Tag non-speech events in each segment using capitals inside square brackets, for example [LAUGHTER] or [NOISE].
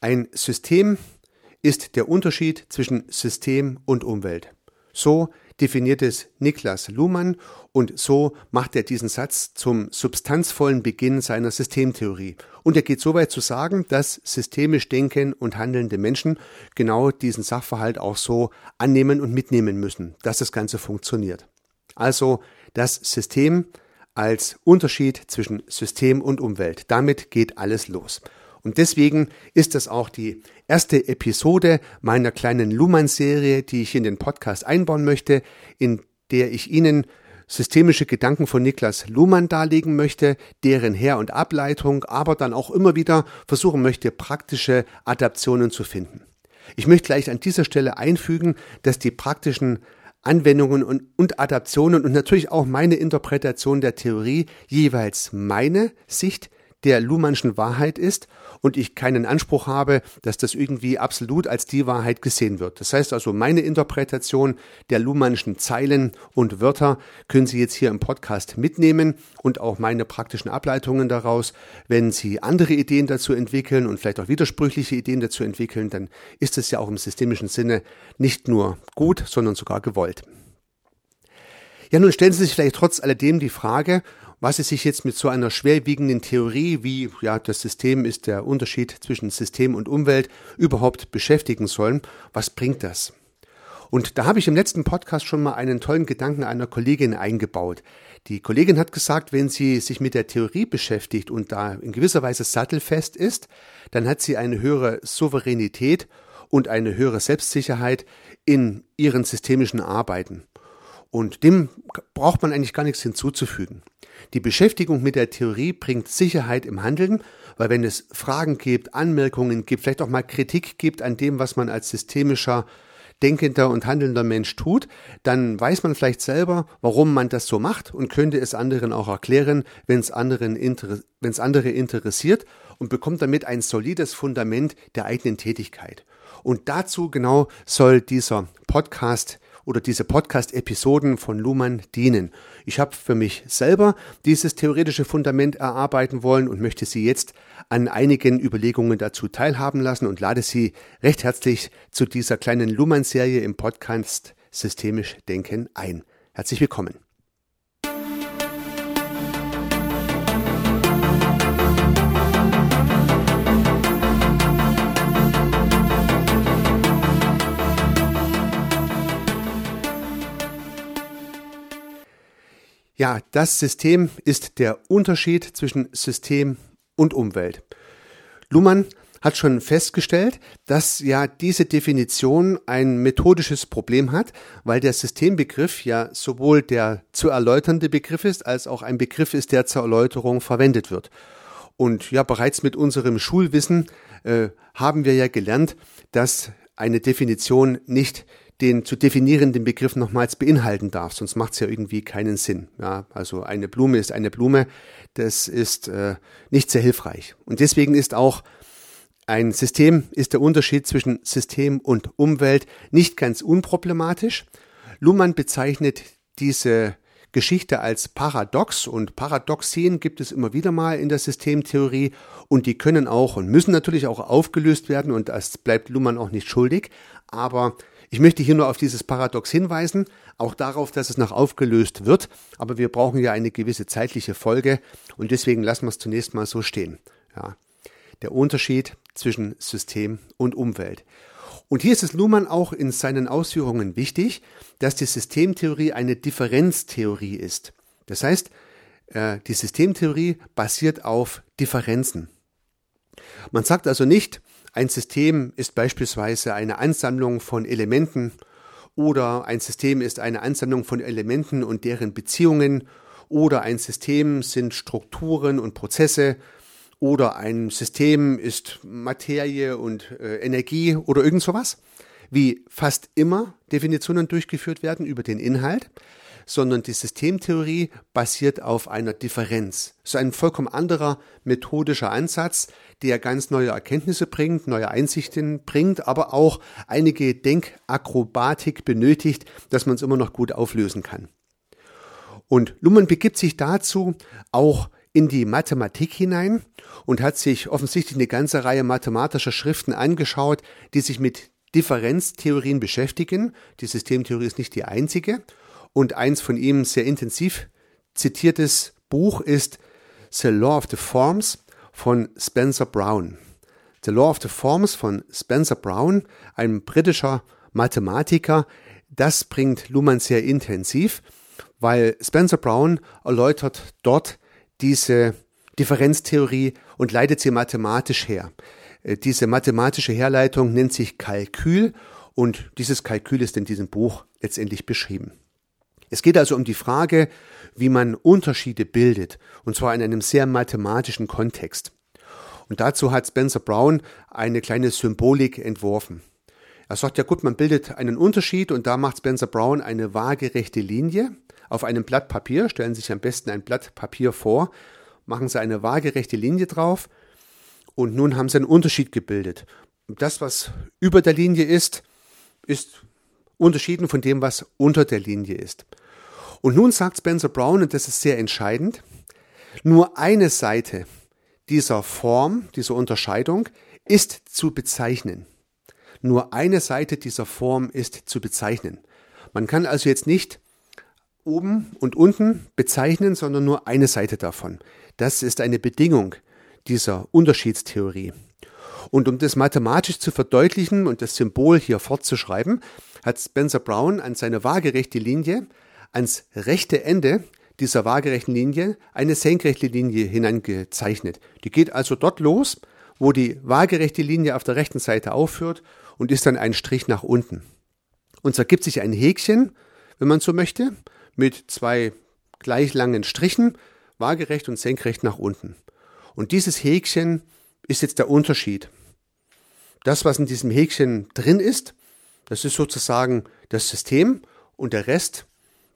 Ein System ist der Unterschied zwischen System und Umwelt. So definiert es Niklas Luhmann und so macht er diesen Satz zum substanzvollen Beginn seiner Systemtheorie. Und er geht so weit zu sagen, dass systemisch denken und handelnde Menschen genau diesen Sachverhalt auch so annehmen und mitnehmen müssen, dass das Ganze funktioniert. Also das System als Unterschied zwischen System und Umwelt. Damit geht alles los. Und deswegen ist das auch die erste Episode meiner kleinen Luhmann-Serie, die ich in den Podcast einbauen möchte, in der ich Ihnen systemische Gedanken von Niklas Luhmann darlegen möchte, deren Her- und Ableitung, aber dann auch immer wieder versuchen möchte, praktische Adaptionen zu finden. Ich möchte gleich an dieser Stelle einfügen, dass die praktischen Anwendungen und, und Adaptionen und natürlich auch meine Interpretation der Theorie jeweils meine Sicht der Luhmannschen Wahrheit ist und ich keinen Anspruch habe, dass das irgendwie absolut als die Wahrheit gesehen wird. Das heißt also, meine Interpretation der Luhmannschen Zeilen und Wörter können Sie jetzt hier im Podcast mitnehmen und auch meine praktischen Ableitungen daraus. Wenn Sie andere Ideen dazu entwickeln und vielleicht auch widersprüchliche Ideen dazu entwickeln, dann ist es ja auch im systemischen Sinne nicht nur gut, sondern sogar gewollt. Ja, nun stellen Sie sich vielleicht trotz alledem die Frage, was sie sich jetzt mit so einer schwerwiegenden Theorie wie ja das System ist der Unterschied zwischen System und Umwelt überhaupt beschäftigen sollen. Was bringt das? Und da habe ich im letzten Podcast schon mal einen tollen Gedanken einer Kollegin eingebaut. Die Kollegin hat gesagt, wenn sie sich mit der Theorie beschäftigt und da in gewisser Weise sattelfest ist, dann hat sie eine höhere Souveränität und eine höhere Selbstsicherheit in ihren systemischen Arbeiten. Und dem braucht man eigentlich gar nichts hinzuzufügen. Die Beschäftigung mit der Theorie bringt Sicherheit im Handeln, weil wenn es Fragen gibt, Anmerkungen gibt, vielleicht auch mal Kritik gibt an dem, was man als systemischer denkender und handelnder Mensch tut, dann weiß man vielleicht selber, warum man das so macht und könnte es anderen auch erklären, wenn es anderen wenn es andere interessiert und bekommt damit ein solides Fundament der eigenen Tätigkeit. Und dazu genau soll dieser Podcast oder diese Podcast-Episoden von Luhmann dienen. Ich habe für mich selber dieses theoretische Fundament erarbeiten wollen und möchte Sie jetzt an einigen Überlegungen dazu teilhaben lassen und lade Sie recht herzlich zu dieser kleinen Luhmann-Serie im Podcast Systemisch Denken ein. Herzlich willkommen. Ja, das System ist der Unterschied zwischen System und Umwelt. Luhmann hat schon festgestellt, dass ja diese Definition ein methodisches Problem hat, weil der Systembegriff ja sowohl der zu erläuternde Begriff ist, als auch ein Begriff ist, der zur Erläuterung verwendet wird. Und ja, bereits mit unserem Schulwissen äh, haben wir ja gelernt, dass eine Definition nicht den zu definierenden Begriff nochmals beinhalten darf, sonst macht es ja irgendwie keinen Sinn. Ja, also eine Blume ist eine Blume, das ist äh, nicht sehr hilfreich. Und deswegen ist auch ein System, ist der Unterschied zwischen System und Umwelt nicht ganz unproblematisch. Luhmann bezeichnet diese Geschichte als paradox und Paradoxien gibt es immer wieder mal in der Systemtheorie und die können auch und müssen natürlich auch aufgelöst werden und das bleibt Luhmann auch nicht schuldig, aber ich möchte hier nur auf dieses Paradox hinweisen, auch darauf, dass es noch aufgelöst wird, aber wir brauchen ja eine gewisse zeitliche Folge und deswegen lassen wir es zunächst mal so stehen. Ja. Der Unterschied zwischen System und Umwelt. Und hier ist es Luhmann auch in seinen Ausführungen wichtig, dass die Systemtheorie eine Differenztheorie ist. Das heißt, äh, die Systemtheorie basiert auf Differenzen. Man sagt also nicht, ein System ist beispielsweise eine Ansammlung von Elementen oder ein System ist eine Ansammlung von Elementen und deren Beziehungen oder ein System sind Strukturen und Prozesse oder ein System ist Materie und äh, Energie oder irgend sowas, wie fast immer Definitionen durchgeführt werden über den Inhalt, sondern die Systemtheorie basiert auf einer Differenz. So ein vollkommen anderer methodischer Ansatz, der ganz neue Erkenntnisse bringt, neue Einsichten bringt, aber auch einige Denkakrobatik benötigt, dass man es immer noch gut auflösen kann. Und Luhmann begibt sich dazu, auch in die Mathematik hinein und hat sich offensichtlich eine ganze Reihe mathematischer Schriften angeschaut, die sich mit Differenztheorien beschäftigen. Die Systemtheorie ist nicht die einzige. Und eins von ihm sehr intensiv zitiertes Buch ist The Law of the Forms von Spencer Brown. The Law of the Forms von Spencer Brown, ein britischer Mathematiker, das bringt Luhmann sehr intensiv, weil Spencer Brown erläutert dort diese Differenztheorie und leitet sie mathematisch her. Äh, diese mathematische Herleitung nennt sich Kalkül und dieses Kalkül ist in diesem Buch letztendlich beschrieben. Es geht also um die Frage, wie man Unterschiede bildet, und zwar in einem sehr mathematischen Kontext. Und dazu hat Spencer Brown eine kleine Symbolik entworfen. Er sagt ja gut, man bildet einen Unterschied und da macht Spencer Brown eine waagerechte Linie auf einem Blatt Papier. Stellen Sie sich am besten ein Blatt Papier vor, machen Sie eine waagerechte Linie drauf und nun haben Sie einen Unterschied gebildet. Das, was über der Linie ist, ist unterschieden von dem, was unter der Linie ist. Und nun sagt Spencer Brown, und das ist sehr entscheidend, nur eine Seite dieser Form, dieser Unterscheidung ist zu bezeichnen. Nur eine Seite dieser Form ist zu bezeichnen. Man kann also jetzt nicht oben und unten bezeichnen, sondern nur eine Seite davon. Das ist eine Bedingung dieser Unterschiedstheorie. Und um das mathematisch zu verdeutlichen und das Symbol hier fortzuschreiben, hat Spencer Brown an seine waagerechte Linie ans rechte Ende dieser waagerechten Linie eine senkrechte Linie hineingezeichnet. Die geht also dort los, wo die waagerechte Linie auf der rechten Seite aufhört und ist dann ein Strich nach unten. Und so ergibt sich ein Häkchen, wenn man so möchte, mit zwei gleich langen Strichen, waagerecht und senkrecht nach unten. Und dieses Häkchen ist jetzt der Unterschied. Das, was in diesem Häkchen drin ist, das ist sozusagen das System und der Rest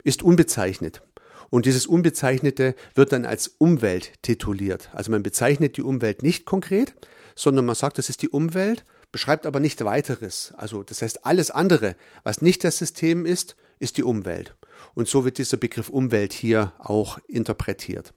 ist unbezeichnet. Und dieses Unbezeichnete wird dann als Umwelt tituliert. Also man bezeichnet die Umwelt nicht konkret, sondern man sagt, das ist die Umwelt, beschreibt aber nicht weiteres. Also das heißt, alles andere, was nicht das System ist, ist die Umwelt. Und so wird dieser Begriff Umwelt hier auch interpretiert.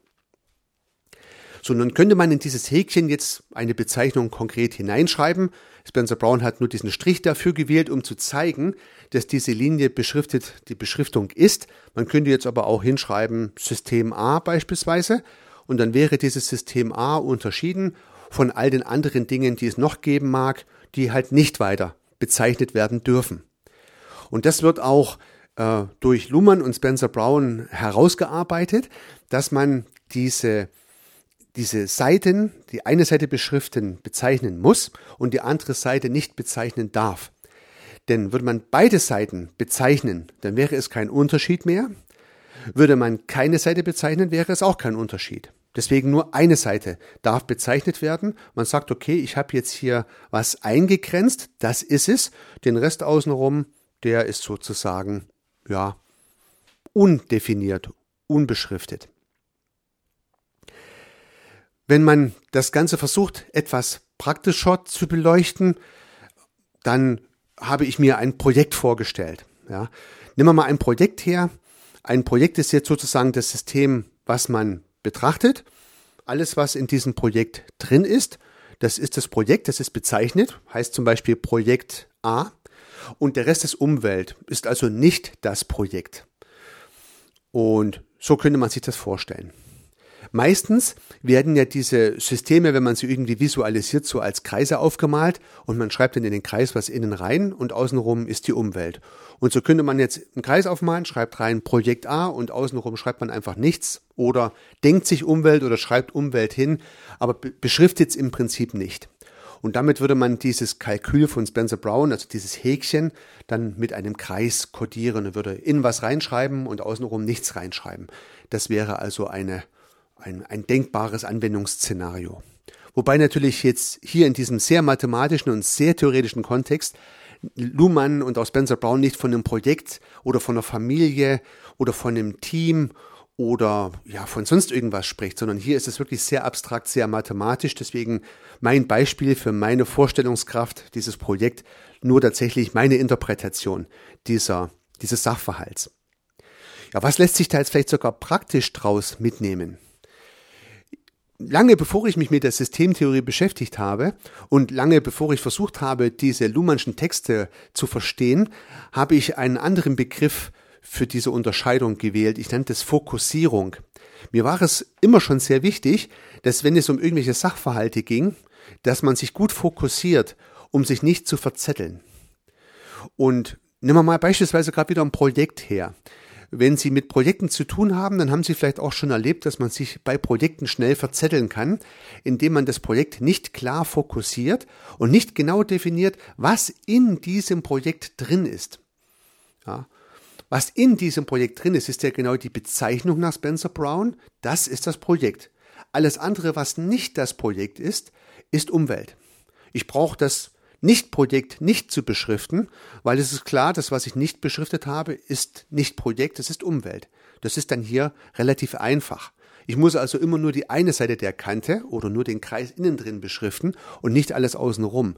So, nun könnte man in dieses Häkchen jetzt eine Bezeichnung konkret hineinschreiben. Spencer Brown hat nur diesen Strich dafür gewählt, um zu zeigen, dass diese Linie beschriftet die Beschriftung ist. Man könnte jetzt aber auch hinschreiben System A beispielsweise und dann wäre dieses System A unterschieden von all den anderen Dingen, die es noch geben mag, die halt nicht weiter bezeichnet werden dürfen. Und das wird auch äh, durch Luhmann und Spencer Brown herausgearbeitet, dass man diese diese Seiten, die eine Seite beschriften, bezeichnen muss und die andere Seite nicht bezeichnen darf. Denn würde man beide Seiten bezeichnen, dann wäre es kein Unterschied mehr. Würde man keine Seite bezeichnen, wäre es auch kein Unterschied. Deswegen nur eine Seite darf bezeichnet werden. Man sagt, okay, ich habe jetzt hier was eingegrenzt, das ist es. Den Rest außenrum, der ist sozusagen, ja, undefiniert, unbeschriftet. Wenn man das Ganze versucht, etwas praktischer zu beleuchten, dann habe ich mir ein Projekt vorgestellt. Ja. Nehmen wir mal ein Projekt her. Ein Projekt ist jetzt sozusagen das System, was man betrachtet. Alles, was in diesem Projekt drin ist, das ist das Projekt, das ist bezeichnet, heißt zum Beispiel Projekt A. Und der Rest ist Umwelt, ist also nicht das Projekt. Und so könnte man sich das vorstellen. Meistens werden ja diese Systeme, wenn man sie irgendwie visualisiert, so als Kreise aufgemalt und man schreibt dann in den Kreis was innen rein und außenrum ist die Umwelt. Und so könnte man jetzt einen Kreis aufmalen, schreibt rein Projekt A und außenrum schreibt man einfach nichts oder denkt sich Umwelt oder schreibt Umwelt hin, aber beschriftet es im Prinzip nicht. Und damit würde man dieses Kalkül von Spencer Brown, also dieses Häkchen, dann mit einem Kreis kodieren und würde innen was reinschreiben und außenrum nichts reinschreiben. Das wäre also eine ein, ein denkbares Anwendungsszenario. Wobei natürlich jetzt hier in diesem sehr mathematischen und sehr theoretischen Kontext Luhmann und auch Spencer Brown nicht von einem Projekt oder von einer Familie oder von einem Team oder ja von sonst irgendwas spricht, sondern hier ist es wirklich sehr abstrakt, sehr mathematisch. Deswegen mein Beispiel für meine Vorstellungskraft dieses Projekt nur tatsächlich meine Interpretation dieser dieses Sachverhalts. Ja, was lässt sich da jetzt vielleicht sogar praktisch draus mitnehmen? Lange bevor ich mich mit der Systemtheorie beschäftigt habe und lange bevor ich versucht habe, diese Luhmannschen Texte zu verstehen, habe ich einen anderen Begriff für diese Unterscheidung gewählt. Ich nannte es Fokussierung. Mir war es immer schon sehr wichtig, dass wenn es um irgendwelche Sachverhalte ging, dass man sich gut fokussiert, um sich nicht zu verzetteln. Und nehmen wir mal beispielsweise gerade wieder ein Projekt her. Wenn Sie mit Projekten zu tun haben, dann haben Sie vielleicht auch schon erlebt, dass man sich bei Projekten schnell verzetteln kann, indem man das Projekt nicht klar fokussiert und nicht genau definiert, was in diesem Projekt drin ist. Ja. Was in diesem Projekt drin ist, ist ja genau die Bezeichnung nach Spencer Brown. Das ist das Projekt. Alles andere, was nicht das Projekt ist, ist Umwelt. Ich brauche das nicht-Projekt nicht zu beschriften, weil es ist klar, das, was ich nicht beschriftet habe, ist nicht Projekt, es ist Umwelt. Das ist dann hier relativ einfach. Ich muss also immer nur die eine Seite der Kante oder nur den Kreis innen drin beschriften und nicht alles außenrum.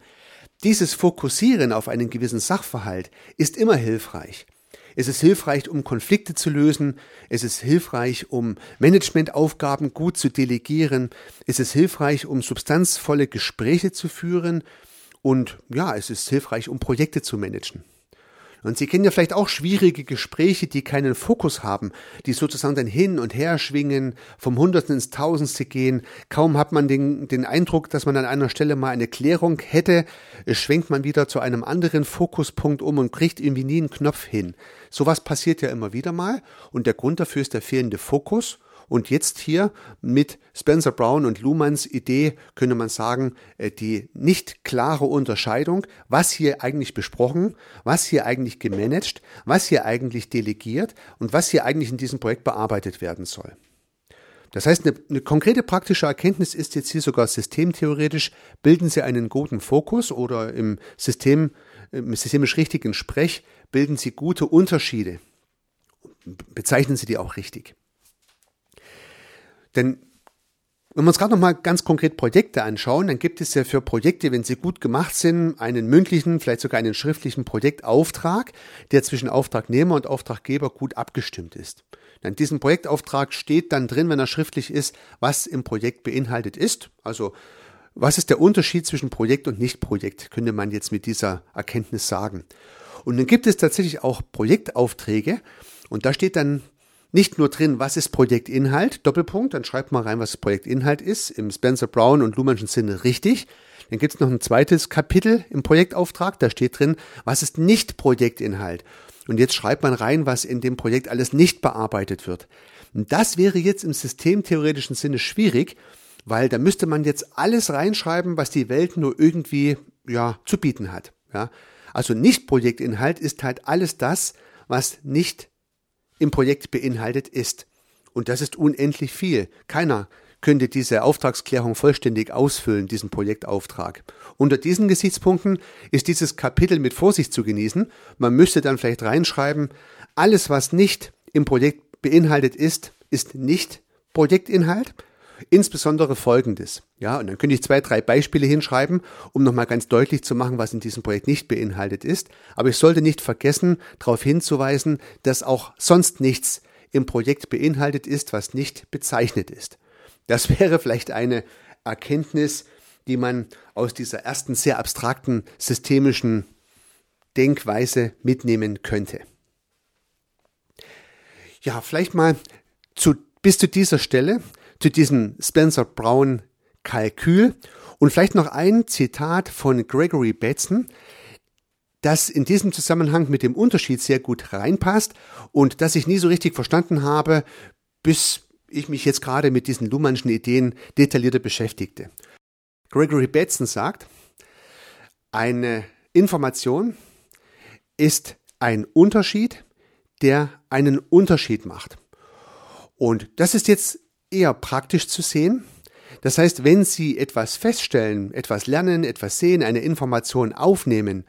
Dieses Fokussieren auf einen gewissen Sachverhalt ist immer hilfreich. Es ist hilfreich, um Konflikte zu lösen. Es ist hilfreich, um Managementaufgaben gut zu delegieren. Es ist hilfreich, um substanzvolle Gespräche zu führen. Und ja, es ist hilfreich, um Projekte zu managen. Und Sie kennen ja vielleicht auch schwierige Gespräche, die keinen Fokus haben, die sozusagen dann hin und her schwingen, vom Hundertsten ins Tausendste gehen. Kaum hat man den, den Eindruck, dass man an einer Stelle mal eine Klärung hätte, schwenkt man wieder zu einem anderen Fokuspunkt um und kriegt irgendwie nie einen Knopf hin. Sowas passiert ja immer wieder mal und der Grund dafür ist der fehlende Fokus und jetzt hier mit Spencer Brown und Luhmanns Idee könnte man sagen, äh, die nicht klare Unterscheidung, was hier eigentlich besprochen, was hier eigentlich gemanagt, was hier eigentlich delegiert und was hier eigentlich in diesem Projekt bearbeitet werden soll. Das heißt, eine, eine, konkrete praktische Erkenntnis ist jetzt hier sogar systemtheoretisch, bilden Sie einen guten Fokus oder im System, im systemisch richtigen Sprech, bilden Sie gute Unterschiede. Bezeichnen Sie die auch richtig. Denn wenn wir uns gerade nochmal ganz konkret Projekte anschauen, dann gibt es ja für Projekte, wenn sie gut gemacht sind, einen mündlichen, vielleicht sogar einen schriftlichen Projektauftrag, der zwischen Auftragnehmer und Auftraggeber gut abgestimmt ist. In diesem Projektauftrag steht dann drin, wenn er schriftlich ist, was im Projekt beinhaltet ist. Also was ist der Unterschied zwischen Projekt und Nichtprojekt, könnte man jetzt mit dieser Erkenntnis sagen. Und dann gibt es tatsächlich auch Projektaufträge und da steht dann nicht nur drin, was ist Projektinhalt, Doppelpunkt, dann schreibt mal rein, was Projektinhalt ist, im Spencer Brown und Luhmannschen Sinne richtig. Dann gibt es noch ein zweites Kapitel im Projektauftrag, da steht drin, was ist nicht Projektinhalt. Und jetzt schreibt man rein, was in dem Projekt alles nicht bearbeitet wird. Und das wäre jetzt im systemtheoretischen Sinne schwierig, weil da müsste man jetzt alles reinschreiben, was die Welt nur irgendwie ja, zu bieten hat. Ja? Also nicht Projektinhalt ist halt alles das, was nicht im Projekt beinhaltet ist. Und das ist unendlich viel. Keiner könnte diese Auftragsklärung vollständig ausfüllen, diesen Projektauftrag. Unter diesen Gesichtspunkten ist dieses Kapitel mit Vorsicht zu genießen. Man müsste dann vielleicht reinschreiben, alles, was nicht im Projekt beinhaltet ist, ist nicht Projektinhalt. Insbesondere folgendes. Ja, und dann könnte ich zwei, drei Beispiele hinschreiben, um nochmal ganz deutlich zu machen, was in diesem Projekt nicht beinhaltet ist. Aber ich sollte nicht vergessen, darauf hinzuweisen, dass auch sonst nichts im Projekt beinhaltet ist, was nicht bezeichnet ist. Das [LAUGHS] wäre vielleicht eine Erkenntnis, die man aus dieser ersten sehr abstrakten systemischen Denkweise mitnehmen könnte. Ja, vielleicht mal zu, bis zu dieser Stelle zu diesem Spencer Brown Kalkül und vielleicht noch ein Zitat von Gregory Bateson, das in diesem Zusammenhang mit dem Unterschied sehr gut reinpasst und das ich nie so richtig verstanden habe, bis ich mich jetzt gerade mit diesen Luhmannschen Ideen detaillierter beschäftigte. Gregory Bateson sagt, eine Information ist ein Unterschied, der einen Unterschied macht. Und das ist jetzt eher praktisch zu sehen. Das heißt, wenn Sie etwas feststellen, etwas lernen, etwas sehen, eine Information aufnehmen,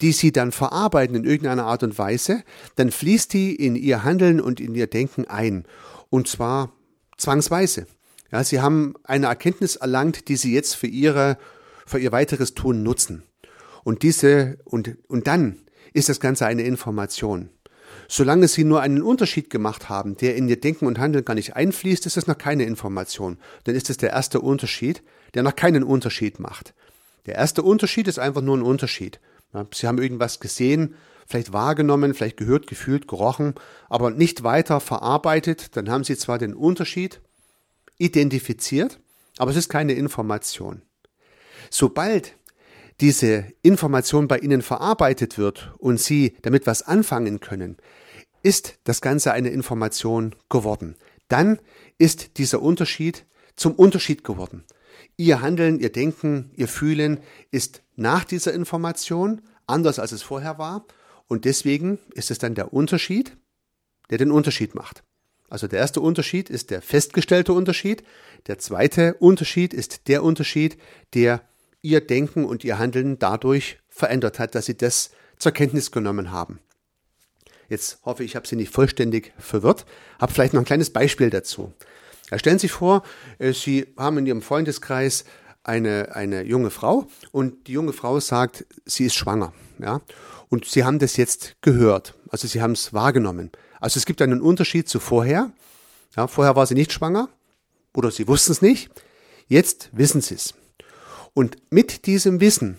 die Sie dann verarbeiten in irgendeiner Art und Weise, dann fließt die in Ihr Handeln und in Ihr Denken ein. Und zwar zwangsweise. Ja, Sie haben eine Erkenntnis erlangt, die Sie jetzt für Ihre, für Ihr weiteres Tun nutzen. Und diese, und, und dann ist das Ganze eine Information. Solange Sie nur einen Unterschied gemacht haben, der in Ihr Denken und Handeln gar nicht einfließt, ist das noch keine Information. Dann ist es der erste Unterschied, der noch keinen Unterschied macht. Der erste Unterschied ist einfach nur ein Unterschied. Sie haben irgendwas gesehen, vielleicht wahrgenommen, vielleicht gehört, gefühlt, gerochen, aber nicht weiter verarbeitet. Dann haben Sie zwar den Unterschied identifiziert, aber es ist keine Information. Sobald diese Information bei Ihnen verarbeitet wird und Sie damit was anfangen können, ist das Ganze eine Information geworden. Dann ist dieser Unterschied zum Unterschied geworden. Ihr Handeln, Ihr Denken, Ihr Fühlen ist nach dieser Information anders als es vorher war und deswegen ist es dann der Unterschied, der den Unterschied macht. Also der erste Unterschied ist der festgestellte Unterschied, der zweite Unterschied ist der Unterschied, der ihr Denken und ihr Handeln dadurch verändert hat, dass sie das zur Kenntnis genommen haben. Jetzt hoffe ich, ich habe Sie nicht vollständig verwirrt, habe vielleicht noch ein kleines Beispiel dazu. Stellen Sie sich vor, äh, Sie haben in Ihrem Freundeskreis eine, eine junge Frau und die junge Frau sagt, sie ist schwanger. Ja? Und Sie haben das jetzt gehört, also Sie haben es wahrgenommen. Also es gibt einen Unterschied zu vorher. Ja, vorher war sie nicht schwanger oder Sie wussten es nicht. Jetzt wissen Sie es. Und mit diesem Wissen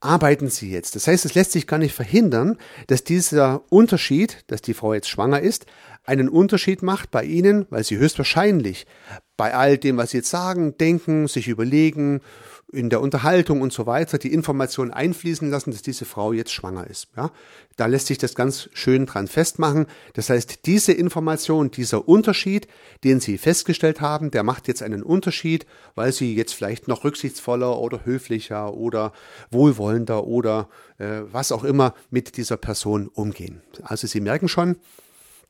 arbeiten sie jetzt. Das heißt, es lässt sich gar nicht verhindern, dass dieser Unterschied, dass die Frau jetzt schwanger ist, einen Unterschied macht bei ihnen, weil sie höchstwahrscheinlich bei all dem, was sie jetzt sagen, denken, sich überlegen, in der Unterhaltung und so weiter die Information einfließen lassen, dass diese Frau jetzt schwanger ist. Ja, da lässt sich das ganz schön dran festmachen. Das heißt, diese Information, dieser Unterschied, den Sie festgestellt haben, der macht jetzt einen Unterschied, weil Sie jetzt vielleicht noch rücksichtsvoller oder höflicher oder wohlwollender oder äh, was auch immer mit dieser Person umgehen. Also Sie merken schon,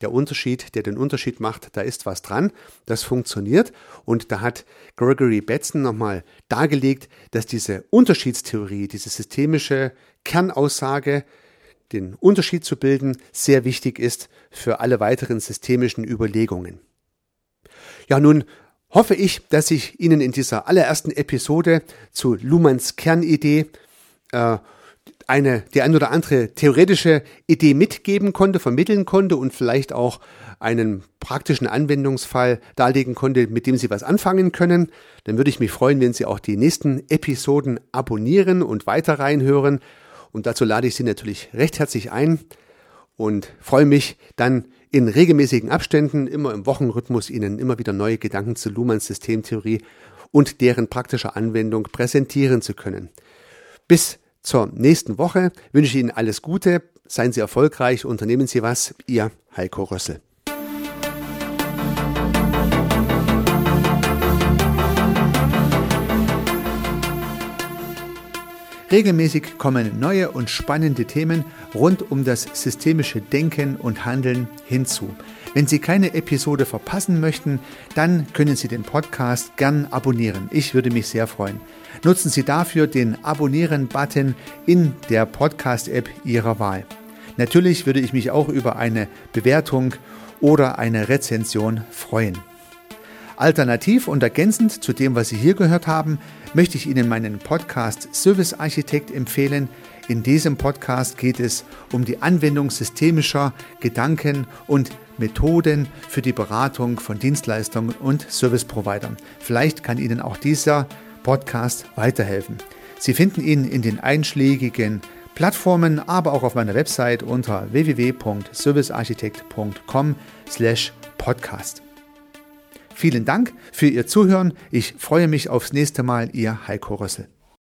der Unterschied, der den Unterschied macht, da ist was dran, das funktioniert. Und da hat Gregory Betzen nochmal dargelegt, dass diese Unterschiedstheorie, diese systemische Kernaussage, den Unterschied zu bilden, sehr wichtig ist für alle weiteren systemischen Überlegungen. Ja, nun hoffe ich, dass ich Ihnen in dieser allerersten Episode zu Luhmanns Kernidee äh, eine, die ein oder andere theoretische Idee mitgeben konnte, vermitteln konnte und vielleicht auch einen praktischen Anwendungsfall darlegen konnte, mit dem Sie was anfangen können, dann würde ich mich freuen, wenn Sie auch die nächsten Episoden abonnieren und weiter reinhören. Und dazu lade ich Sie natürlich recht herzlich ein und freue mich dann in regelmäßigen Abständen, immer im Wochenrhythmus, Ihnen immer wieder neue Gedanken zu Luhmanns Systemtheorie und deren praktischer Anwendung präsentieren zu können. Bis zur nächsten Woche wünsche ich Ihnen alles Gute, seien Sie erfolgreich, unternehmen Sie was, Ihr Heiko Rössel. Regelmäßig kommen neue und spannende Themen rund um das systemische Denken und Handeln hinzu. Wenn Sie keine Episode verpassen möchten, dann können Sie den Podcast gern abonnieren. Ich würde mich sehr freuen. Nutzen Sie dafür den Abonnieren-Button in der Podcast-App Ihrer Wahl. Natürlich würde ich mich auch über eine Bewertung oder eine Rezension freuen. Alternativ und ergänzend zu dem, was Sie hier gehört haben, möchte ich Ihnen meinen Podcast Service Architekt empfehlen. In diesem Podcast geht es um die Anwendung systemischer Gedanken und Methoden für die Beratung von Dienstleistungen und Service-Providern. Vielleicht kann Ihnen auch dieser Podcast weiterhelfen. Sie finden ihn in den einschlägigen Plattformen, aber auch auf meiner Website unter www.servicearchitekt.com/podcast. Vielen Dank für Ihr Zuhören. Ich freue mich aufs nächste Mal, Ihr Heiko Rössel.